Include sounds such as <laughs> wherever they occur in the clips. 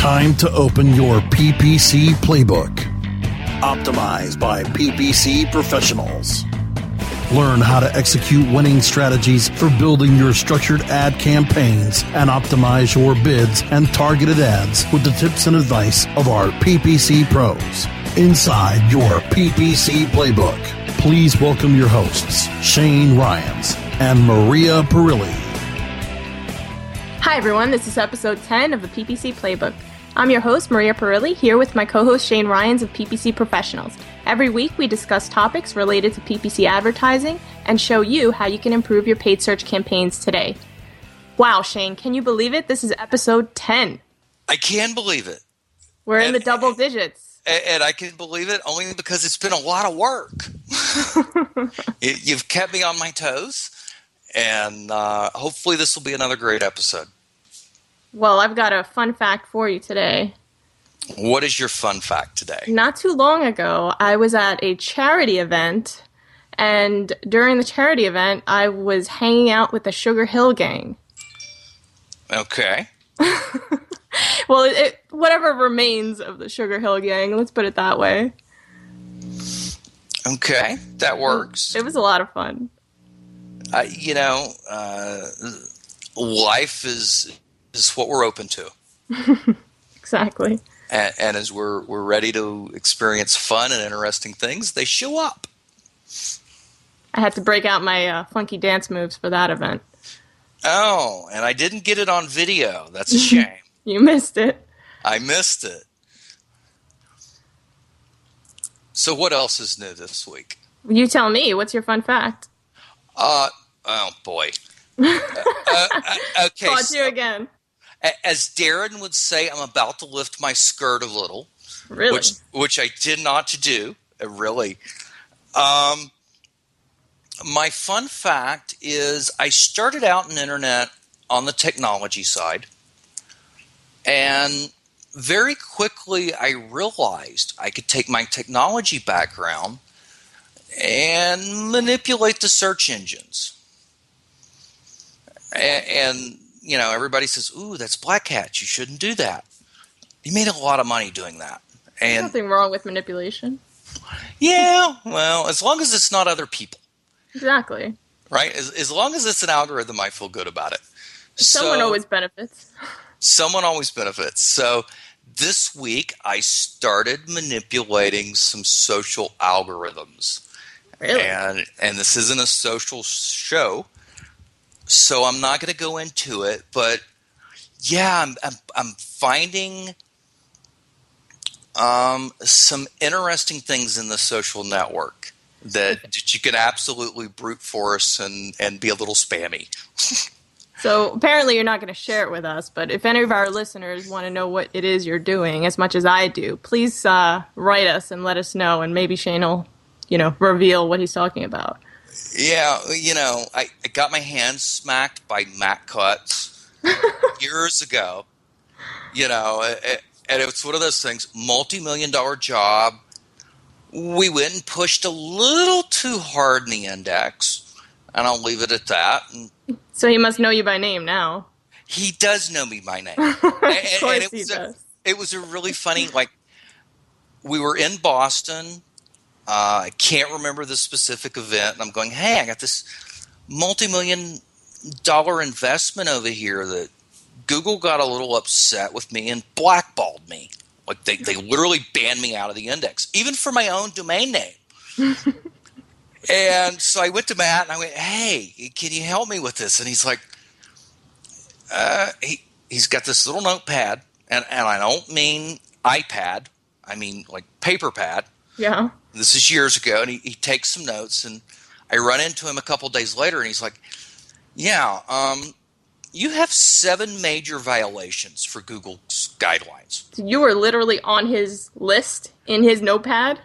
Time to open your PPC playbook. Optimized by PPC professionals. Learn how to execute winning strategies for building your structured ad campaigns and optimize your bids and targeted ads with the tips and advice of our PPC pros. Inside your PPC playbook, please welcome your hosts, Shane Ryans and Maria Perilli. Hi, everyone. This is episode 10 of the PPC Playbook. I'm your host, Maria Perilli, here with my co host, Shane Ryans of PPC Professionals. Every week, we discuss topics related to PPC advertising and show you how you can improve your paid search campaigns today. Wow, Shane, can you believe it? This is episode 10. I can believe it. We're and, in the double <laughs> digits. And I can believe it only because it's been a lot of work. <laughs> You've kept me on my toes, and uh, hopefully, this will be another great episode. Well, I've got a fun fact for you today. What is your fun fact today? Not too long ago, I was at a charity event, and during the charity event, I was hanging out with the Sugarhill Gang. Okay. <laughs> well, it, whatever remains of the Sugarhill Gang, let's put it that way. Okay, that works. It was a lot of fun. Uh, you know, uh, life is is what we're open to. <laughs> exactly. And, and, as we're we're ready to experience fun and interesting things, they show up. I had to break out my uh, funky dance moves for that event. Oh, and I didn't get it on video. That's a <laughs> shame. you missed it. I missed it. So, what else is new this week? You tell me. What's your fun fact? Uh, oh boy. <laughs> uh, uh, okay. Caught so, you again as Darren would say, I'm about to lift my skirt a little. Really? Which, which I did not to do. Uh, really. Um, my fun fact is I started out in internet on the technology side, and very quickly I realized I could take my technology background and manipulate the search engines. And, you know, everybody says, "Ooh, that's black hat. You shouldn't do that." He made a lot of money doing that. And There's nothing wrong with manipulation. Yeah, well, as long as it's not other people. Exactly. Right? As, as long as it's an algorithm, I feel good about it. Someone so, always benefits. Someone always benefits. So this week, I started manipulating some social algorithms. Really? And and this isn't a social show, so I'm not going to go into it, but yeah, I'm, I'm, I'm finding um, some interesting things in the social network that, that you can absolutely brute force and, and be a little spammy. <laughs> so apparently you're not going to share it with us, but if any of our listeners want to know what it is you're doing as much as I do, please uh, write us and let us know, and maybe Shane will, you know, reveal what he's talking about. Yeah, you know, I, I got my hand smacked by Matt Cutts <laughs> years ago. You know, it, and it's one of those things multi million dollar job. We went and pushed a little too hard in the index, and I'll leave it at that. And so he must know you by name now. He does know me by name. <laughs> and, of course it he was does. A, it was a really funny, like, we were in Boston uh, I can't remember the specific event. And I'm going, hey, I got this multi million dollar investment over here that Google got a little upset with me and blackballed me. Like they, they literally banned me out of the index, even for my own domain name. <laughs> and so I went to Matt and I went, hey, can you help me with this? And he's like, uh, he, he's got this little notepad, and, and I don't mean iPad, I mean like paper pad. Yeah. This is years ago, and he, he takes some notes, and I run into him a couple days later, and he's like, "Yeah, um, you have seven major violations for Google's guidelines." You were literally on his list in his notepad.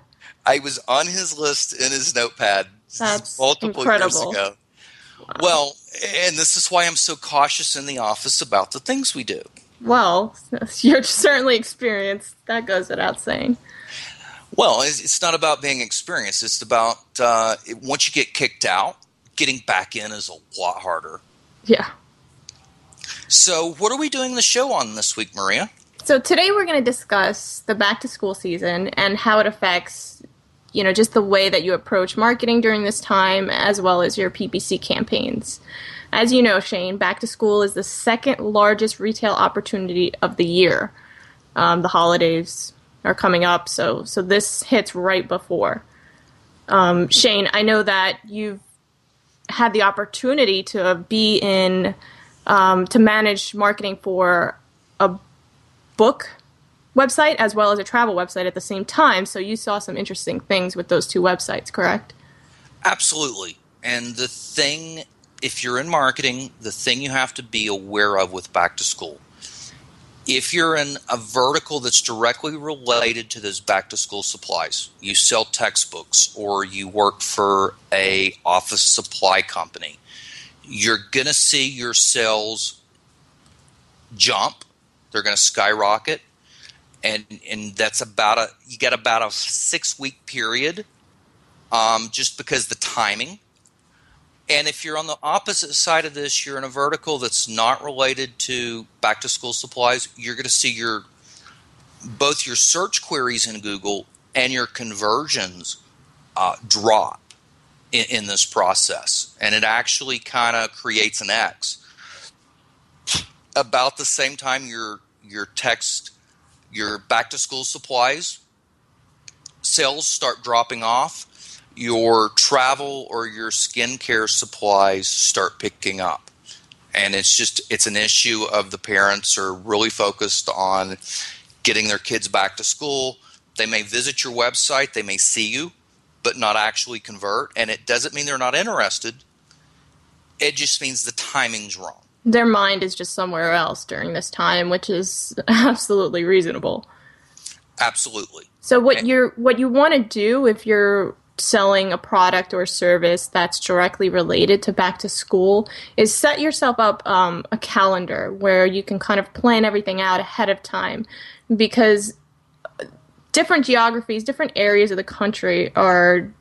I was on his list in his notepad That's multiple incredible. years ago. Wow. Well, and this is why I'm so cautious in the office about the things we do. Well, <laughs> you're certainly experienced. That goes without saying. Well, it's not about being experienced. It's about uh, once you get kicked out, getting back in is a lot harder. Yeah. So, what are we doing the show on this week, Maria? So today we're going to discuss the back to school season and how it affects, you know, just the way that you approach marketing during this time as well as your PPC campaigns. As you know, Shane, back to school is the second largest retail opportunity of the year. Um, the holidays are coming up, so so this hits right before. Um, Shane, I know that you've had the opportunity to be in um, to manage marketing for a book website as well as a travel website at the same time. So you saw some interesting things with those two websites, correct? Absolutely. And the thing, if you're in marketing, the thing you have to be aware of with back to school, if you're in a vertical that's directly related to those back to school supplies, you sell textbooks or you work for a office supply company, you're going to see your sales jump they're going to skyrocket, and and that's about a you get about a six week period, um, just because the timing. And if you're on the opposite side of this, you're in a vertical that's not related to back to school supplies. You're going to see your both your search queries in Google and your conversions uh, drop in, in, this process, and it actually kind of creates an X. About the same time, your your text, your back to school supplies sales start dropping off, your travel or your skincare supplies start picking up. And it's just it's an issue of the parents are really focused on getting their kids back to school. They may visit your website, they may see you, but not actually convert. And it doesn't mean they're not interested. It just means the timing's wrong their mind is just somewhere else during this time, which is <laughs> absolutely reasonable. Absolutely. So what you're what you want to do if you're selling a product or service that's directly related to back to school is set yourself up um, a calendar where you can kind of plan everything out ahead of time because different geographies different areas of the country are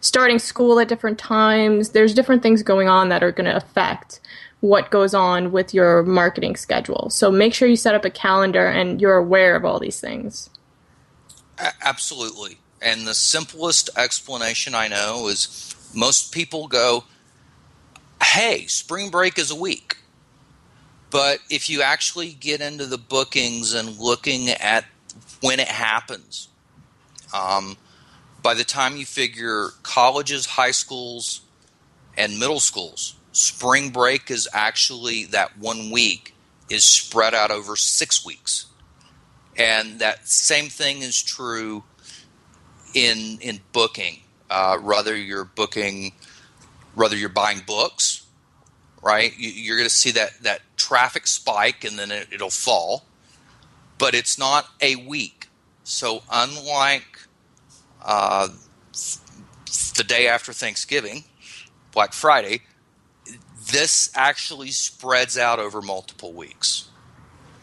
starting school at different times there's different things going on that are going to affect what goes on with your marketing schedule. So make sure you set up a calendar and you're aware of all these things. Absolutely. And the simplest explanation I know is most people go, hey, spring break is a week. But if you actually get into the bookings and looking at when it happens, um, by the time you figure colleges, high schools, and middle schools spring break is actually that one week is spread out over six weeks. And that same thing is true in in booking. Uh, you're booking, whether you're buying books, right? You, are going to see that that traffic spike and then it, it'll fall, but it's not a week. So unlike uh, the day after Thanksgiving, Black Friday, this actually spreads out over multiple weeks.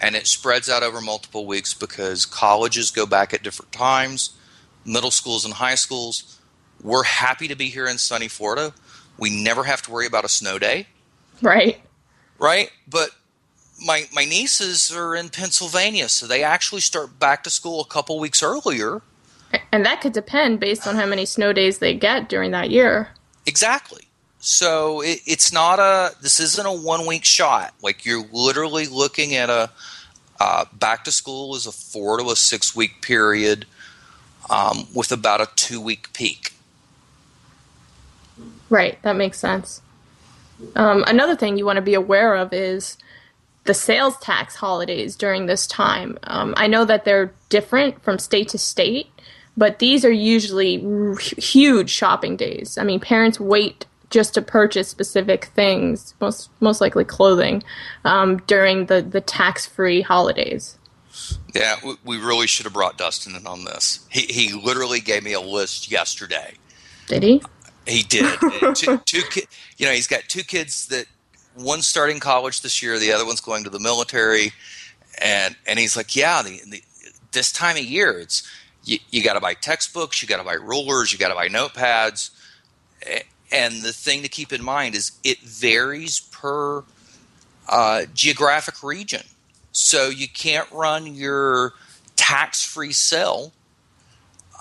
And it spreads out over multiple weeks because colleges go back at different times, middle schools and high schools. We're happy to be here in sunny Florida. We never have to worry about a snow day. Right. Right? But my my nieces are in Pennsylvania, so they actually start back to school a couple weeks earlier. And that could depend based on how many snow days they get during that year. Exactly. So it, it's not a. This isn't a one week shot. Like you're literally looking at a uh, back to school is a four to a six week period um, with about a two week peak. Right, that makes sense. Um, another thing you want to be aware of is the sales tax holidays during this time. Um, I know that they're different from state to state, but these are usually r- huge shopping days. I mean, parents wait just to purchase specific things, most most likely clothing, um, during the the tax free holidays. Yeah, we really should have brought Dustin in on this. He he literally gave me a list yesterday. Did he? He did. <laughs> two, two ki- you know, he's got two kids that one's starting college this year, the other one's going to the military, and and he's like, yeah, the, the this time of year, it's you, you got to buy textbooks, you got to buy rulers, you got to buy notepads, and the thing to keep in mind is it varies per uh, geographic region. So you can't run your tax free sale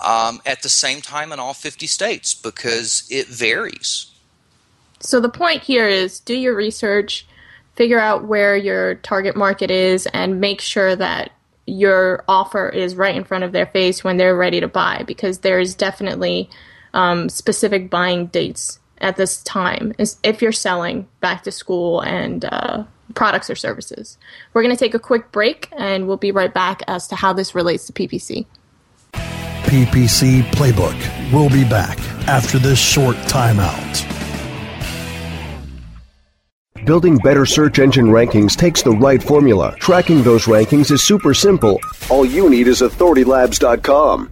um, at the same time in all 50 states because it varies. So the point here is do your research, figure out where your target market is, and make sure that your offer is right in front of their face when they're ready to buy because there's definitely um, specific buying dates at this time if you're selling back to school and uh, products or services. We're going to take a quick break and we'll be right back as to how this relates to PPC. PPC Playbook. We'll be back after this short timeout. Building better search engine rankings takes the right formula. Tracking those rankings is super simple. All you need is authoritylabs.com.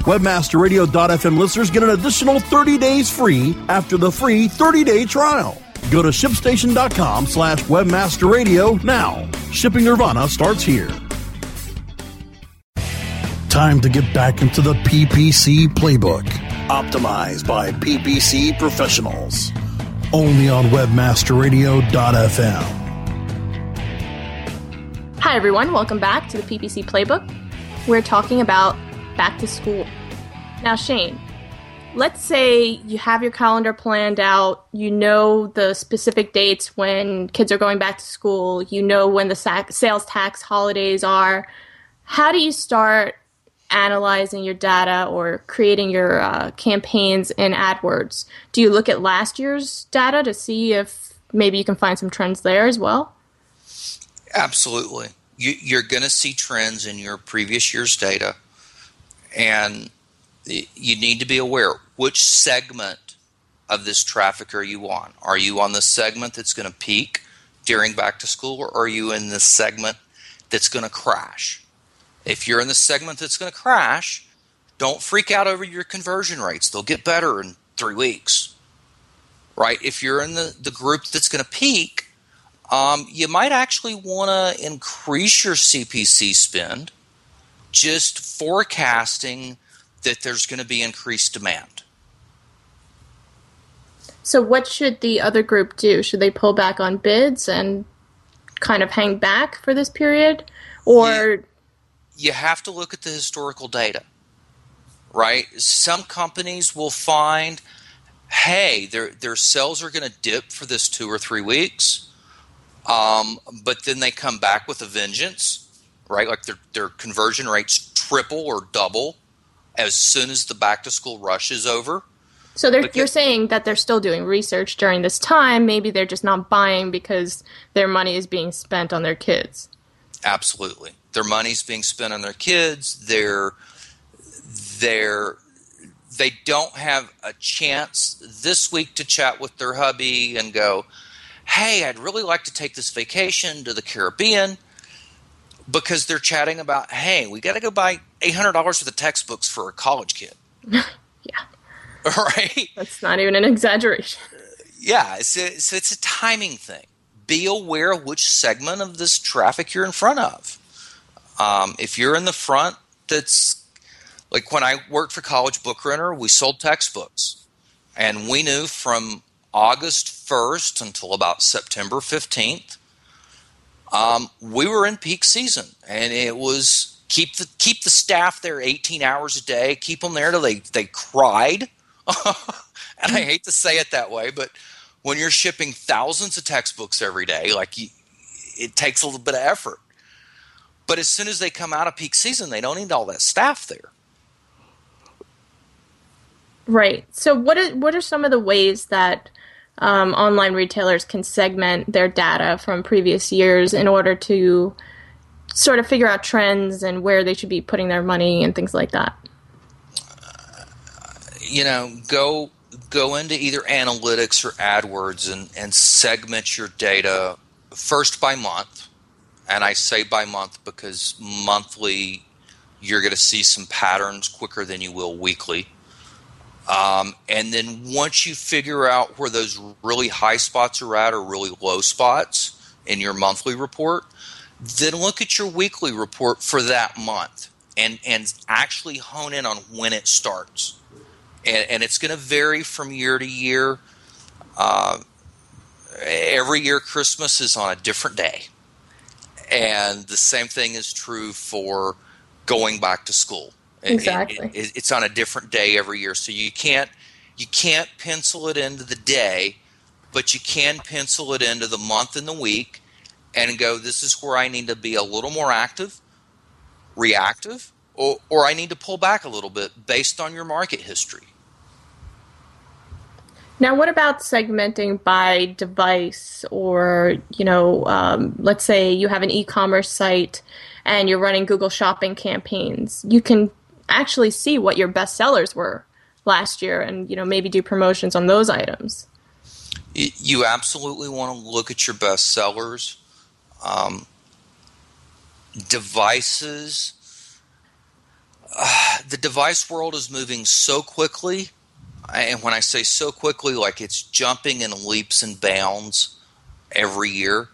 Webmasterradio.fm listeners get an additional 30 days free after the free 30-day trial. Go to shipstation.com slash webmasterradio now. Shipping Nirvana starts here. Time to get back into the PPC playbook. Optimized by PPC professionals. Only on webmasterradio.fm. Hi, everyone. Welcome back to the PPC Playbook. We're talking about back to school. Now, Shane, let's say you have your calendar planned out, you know the specific dates when kids are going back to school, you know when the sales tax holidays are. How do you start analyzing your data or creating your uh, campaigns in AdWords? Do you look at last year's data to see if maybe you can find some trends there as well? Absolutely. You, you're going to see trends in your previous year's data and you need to be aware which segment of this traffic are you on? Are you on the segment that's going to peak during back to school, or are you in the segment that's going to crash? If you're in the segment that's going to crash, don't freak out over your conversion rates. They'll get better in three weeks. Right? If you're in the, the group that's going to peak, um, you might actually want to increase your CPC spend just forecasting that there's going to be increased demand. So, what should the other group do? Should they pull back on bids and kind of hang back for this period? Or. You, have to look at the historical data, right? Some companies will find, hey, their, their sales are going to dip for this two or three weeks, um, but then they come back with a vengeance right? Like their their conversion rates triple or double as soon as the back to school rush is over. So because, you're saying that they're still doing research during this time. Maybe they're just not buying because their money is being spent on their kids. Absolutely, their money's being spent on their kids. They're they're they don't have a chance this week to chat with their hubby and go, "Hey, I'd really like to take this vacation to the Caribbean." Because they're chatting about, hey, we got to go buy eight hundred dollars worth of textbooks for a college kid. <laughs> <laughs> yeah, right. That's not even an exaggeration. Yeah, it's a, so it's a timing thing. Be aware of which segment of this traffic you're in front of. Um, if you're in the front, that's like when I worked for College Book Renter, we sold textbooks, and we knew from August 1st until about September 15th, um, we were in peak season, and it was keep the keep the staff there 18 hours a day, keep them there till they they cried. <laughs> and I hate to say it that way, but when you're shipping thousands of textbooks every day, like you, it takes a little bit of effort. But as soon as they come out of peak season, they don't need all that staff there. Right. So, what are what are some of the ways that um, online retailers can segment their data from previous years in order to sort of figure out trends and where they should be putting their money and things like that? You know, go go into either analytics or AdWords and, and segment your data first by month. And I say by month because monthly you're going to see some patterns quicker than you will weekly. Um, and then once you figure out where those really high spots are at or really low spots in your monthly report, then look at your weekly report for that month and, and actually hone in on when it starts. And, and it's going to vary from year to year. Uh, every year, Christmas is on a different day. And the same thing is true for going back to school. Exactly. It, it, it's on a different day every year, so you can't you can't pencil it into the day, but you can pencil it into the month and the week, and go. This is where I need to be a little more active, reactive, or, or I need to pull back a little bit based on your market history. Now, what about segmenting by device, or you know, um, let's say you have an e-commerce site and you're running Google Shopping campaigns. You can actually see what your best sellers were last year and you know maybe do promotions on those items. You absolutely want to look at your best sellers um, devices. Uh, <sighs> the device world is moving so quickly and when i say so quickly like it's jumping in leaps and bounds every year.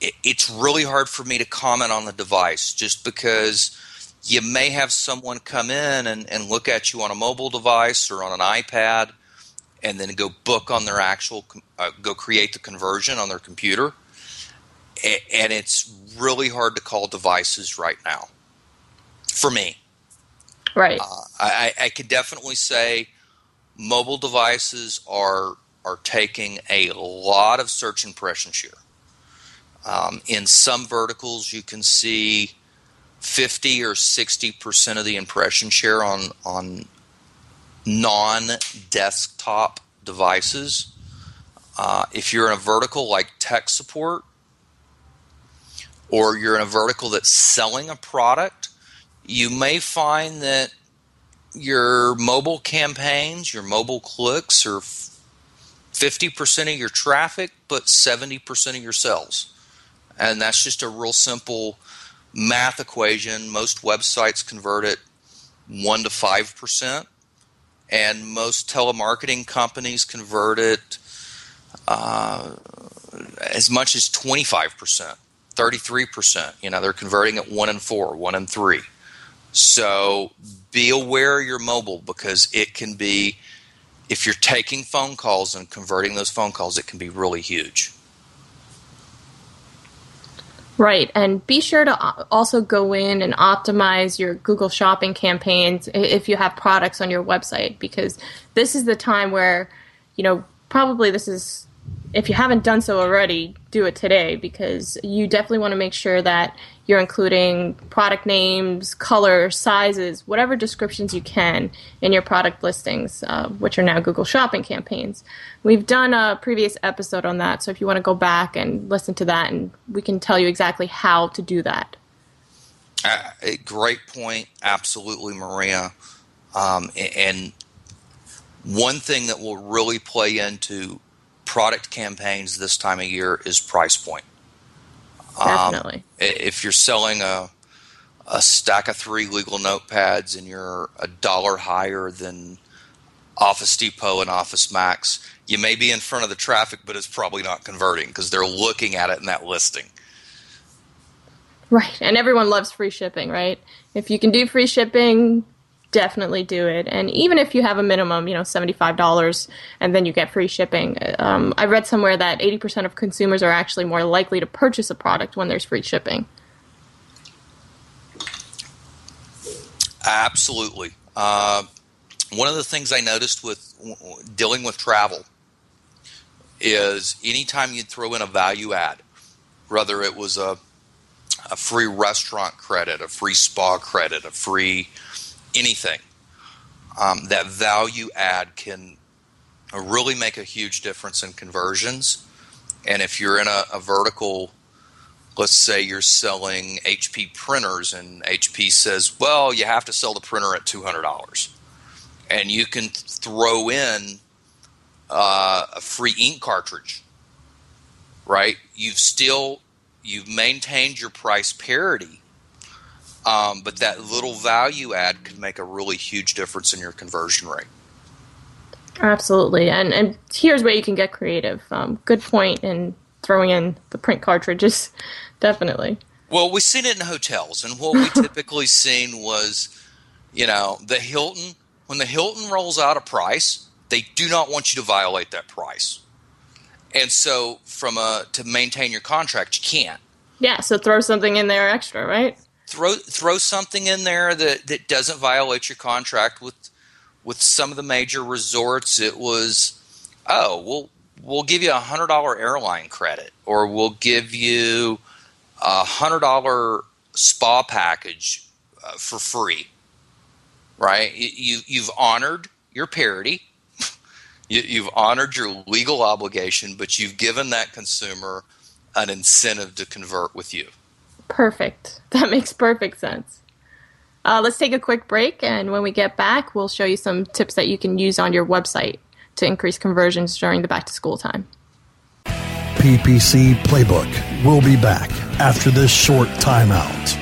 It, it's really hard for me to comment on the device just because you may have someone come in and, and look at you on a mobile device or on an iPad and then go book on their actual, uh, go create the conversion on their computer. And it's really hard to call devices right now for me. Right. Uh, I, I could definitely say mobile devices are are taking a lot of search impression share. Um, in some verticals, you can see 50 or 60% of the impression share on, on non desktop devices. Uh, if you're in a vertical like tech support, or you're in a vertical that's selling a product, you may find that your mobile campaigns, your mobile clicks are 50% of your traffic, but 70% of your sales. And that's just a real simple math equation. Most websites convert at 1 to 5%, and most telemarketing companies convert it uh, as much as 25%, 33%. You know, they're converting at 1 and 4, 1 and 3. So be aware of your mobile because it can be, if you're taking phone calls and converting those phone calls, it can be really huge. Right. And be sure to uh, also go in and optimize your Google Shopping campaigns if you have products on your website, because this is the time where, you know, probably this is, if you haven't done so already, do it today because you definitely want to make sure that you're including product names, color, sizes, whatever descriptions you can in your product listings, uh, which are now Google Shopping campaigns. We've done a previous episode on that, so if you want to go back and listen to that, and we can tell you exactly how to do that. Uh, a great point, absolutely, Maria. Um, and one thing that will really play into product campaigns this time of year is price point. Definitely. Um, if you're selling a a stack of three legal notepads and you're a dollar higher than Office Depot and Office Max, you may be in front of the traffic, but it's probably not converting because they're looking at it in that listing. Right, and everyone loves free shipping, right? If you can do free shipping, definitely do it. And even if you have a minimum, you know, $75 and then you get free shipping, um, I read somewhere that 80% of consumers are actually more likely to purchase a product when there's free shipping. Absolutely. Uh, one of the things I noticed with dealing with travel is anytime you throw in a value add, whether it was a a free restaurant credit, a free spa credit, a free anything, um, that value add can really make a huge difference in conversions. And if you're in a, a vertical let's say you're selling HP printers and HP says, well, you have to sell the printer at $200. And you can throw in uh, a free ink cartridge, right? You've still you've maintained your price parity, um, but that little value add could make a really huge difference in your conversion rate. Absolutely, and and here's where you can get creative. Um, good point in throwing in the print cartridges, <laughs> definitely. Well, we've seen it in hotels, and what we <laughs> typically seen was, you know, the Hilton. When the Hilton rolls out a price, they do not want you to violate that price, and so from a to maintain your contract, you can't. Yeah, so throw something in there extra, right? Throw throw something in there that that doesn't violate your contract. With with some of the major resorts, it was, oh, well, we'll give you a hundred dollar airline credit, or we'll give you a hundred dollar spa package uh, for free. Right? You you've honored your parity. <laughs> you, you've honored your legal obligation, but you've given that consumer an incentive to convert with you. Perfect. <laughs> That makes perfect sense. Uh, let's take a quick break, and when we get back, we'll show you some tips that you can use on your website to increase conversions during the back to school time. PPC Playbook We'll be back after this short timeout.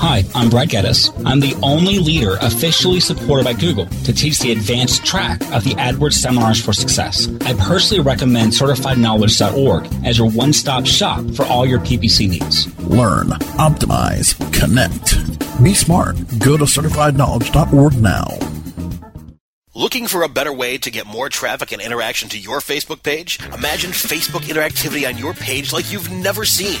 Hi, I'm Brad Geddes. I'm the only leader officially supported by Google to teach the advanced track of the AdWords Seminars for Success. I personally recommend CertifiedKnowledge.org as your one-stop shop for all your PPC needs. Learn, optimize, connect. Be smart. Go to CertifiedKnowledge.org now. Looking for a better way to get more traffic and interaction to your Facebook page? Imagine Facebook interactivity on your page like you've never seen.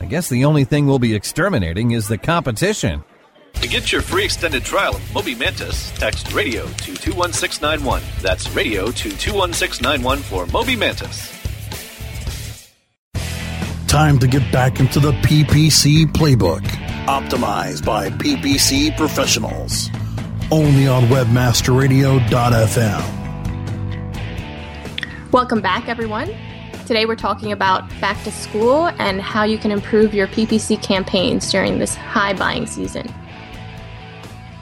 I guess the only thing we'll be exterminating is the competition. To get your free extended trial of Moby Mantis, text radio to 21691. That's radio to 21691 for Moby Mantis. Time to get back into the PPC playbook. Optimized by PPC professionals. Only on webmasterradio.fm. Welcome back, everyone. Today we're talking about back to school and how you can improve your PPC campaigns during this high buying season.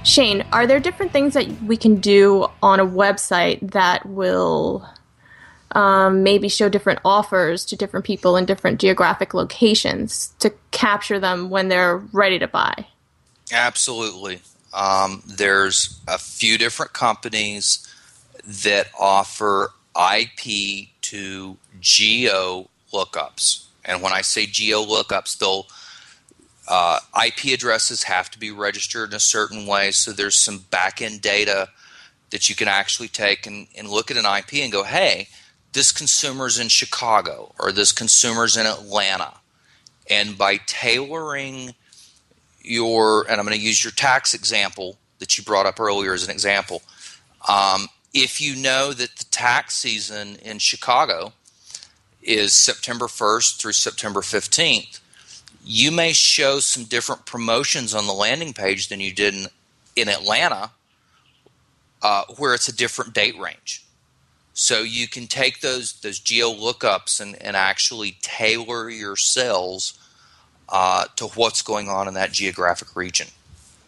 Shane, are there different things that we can do on a website that will um, maybe show different offers to different people in different geographic locations to capture them when they're ready to buy? Absolutely. Um, there's a few different companies that offer IP to geo lookups. And when I say geo lookups, they'll uh, IP addresses have to be registered in a certain way. So there's some back end data that you can actually take and, and look at an IP and go, hey, this consumer's in Chicago or this consumer's in Atlanta. And by tailoring your, and I'm going to use your tax example that you brought up earlier as an example. Um, if you know that the tax season in Chicago is September 1st through September 15th, you may show some different promotions on the landing page than you did in, in Atlanta, uh, where it's a different date range. So you can take those those geo lookups and, and actually tailor your sales uh, to what's going on in that geographic region.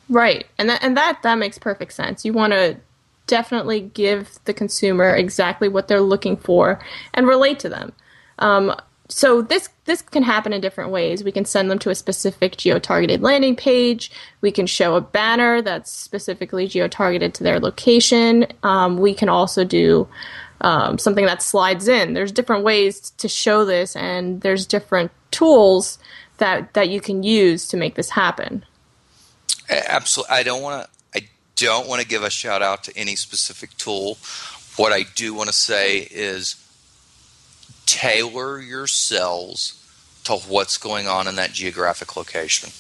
Right, and that and that that makes perfect sense. You want to definitely give the consumer exactly what they're looking for and relate to them. Um, so this this can happen in different ways. We can send them to a specific geo-targeted landing page. We can show a banner that's specifically geo-targeted to their location. Um, we can also do um, something that slides in. There's different ways to show this, and there's different tools that that you can use to make this happen. Absolutely, I don't want to. Don't want to give a shout out to any specific tool. What I do want to say is tailor your cells to what's going on in that geographic location.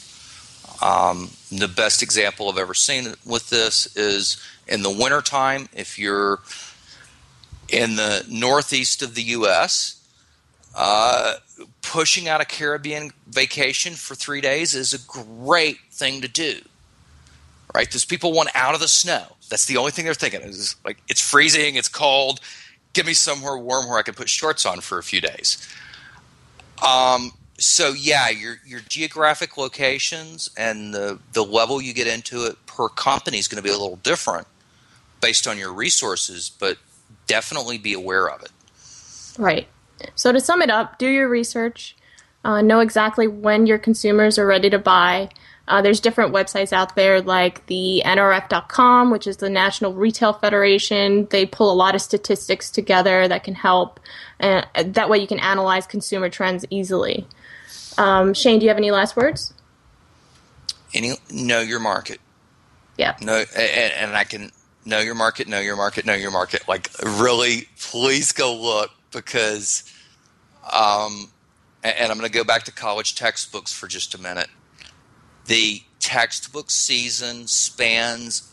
Um, the best example I've ever seen with this is in the wintertime, if you're in the northeast of the U.S., uh, pushing out a Caribbean vacation for three days is a great thing to do. Right? Those people want out of the snow. That's the only thing they're thinking. Is like it's freezing, it's cold give me somewhere warm where I can put shorts on for a few days. Um, so yeah, your your geographic locations and the the level you get into it per company is going to be a little different based on your resources, but definitely be aware of it. Right. So to sum it up, do your research, uh, know exactly when your consumers are ready to buy, uh, there's different websites out there like the NRF.com, which is the National Retail Federation. They pull a lot of statistics together that can help. And that way you can analyze consumer trends easily. Um, Shane, do you have any last words? Any know your market. Yeah. No, and, and I can know your market, know your market, know your market. Like really, please go look because, um, and I'm going to go back to college textbooks for just a minute the textbook season spans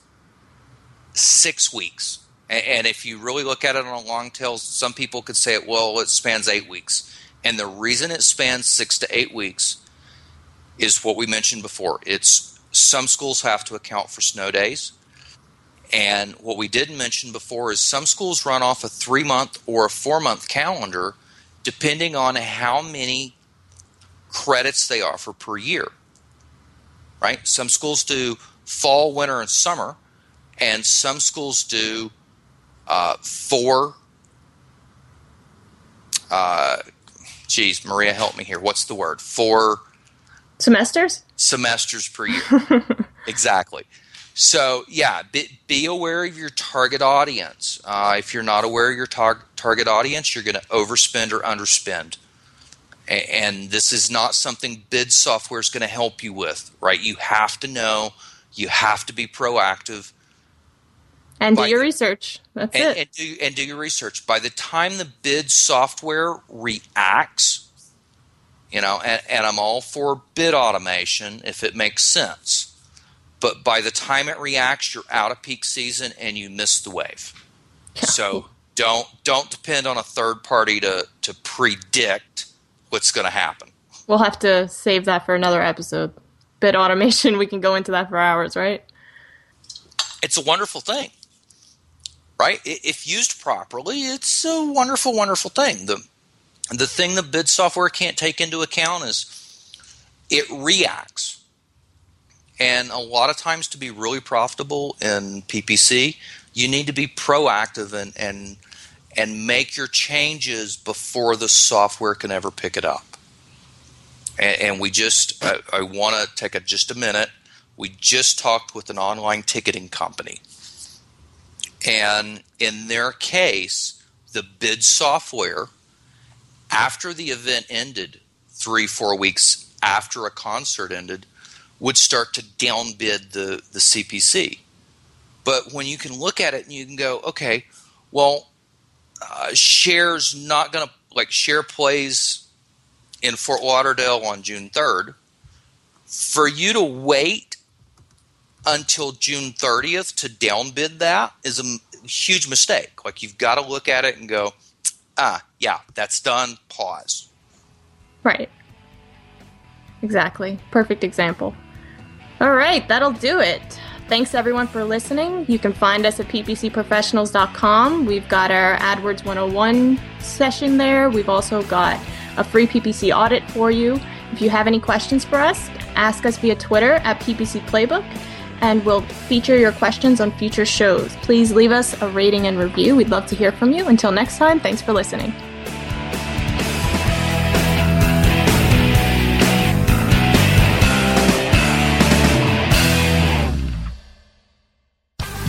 six weeks. And if you really look at it on a long tail, some people could say it, well, it spans eight weeks. And the reason it spans six to eight weeks is what we mentioned before. It's some schools have to account for snow days. And what we didn't mention before is some schools run off a three month or a four month calendar depending on how many credits they offer per year right? Some schools do fall, winter, and summer, and some schools do uh, four. Uh, geez, Maria, help me here. What's the word? Four semesters. Semesters per year. <laughs> exactly. So yeah, be, be, aware of your target audience. Uh, if you're not aware of your tar- target audience, you're going to overspend or underspend and this is not something bid software is going to help you with right? You have to know you have to be proactive. And do your the, research. That's and, it. and do, and do your research. By the time the bid software reacts you know and, and i'm all for bid automation if it makes sense but by the time it reacts you're out of peak season and you miss the wave. So don't don't depend on a third party to to predict what's going to happen. We'll have to save that for another episode. Bid automation, we can go into that for hours, right? It's a wonderful thing, right? If used properly, it's a wonderful, wonderful thing. The the thing the bid software can't take into account is it reacts. And a lot of times to be really profitable in PPC, you need to be proactive and, and and make your changes before the software can ever pick it up. And, and we just, I, I want to take a, just a minute. We just talked with an online ticketing company. And in their case, the bid software after the event ended, three, four weeks after a concert ended, would start to downbid the, the CPC. But when you can look at it and you can go, okay, well, uh, Cher's not going to, like, share plays in Fort Lauderdale on June 3rd. For you to wait until June 30th to downbid that is a huge mistake. Like, you've got to look at it and go, ah, yeah, that's done, pause. Right. Exactly. Perfect example. All right, that'll do it. Thanks everyone for listening. You can find us at ppcprofessionals.com. We've got our AdWords 101 session there. We've also got a free PPC audit for you. If you have any questions for us, ask us via Twitter at PPC Playbook and we'll feature your questions on future shows. Please leave us a rating and review. We'd love to hear from you. Until next time, thanks for listening.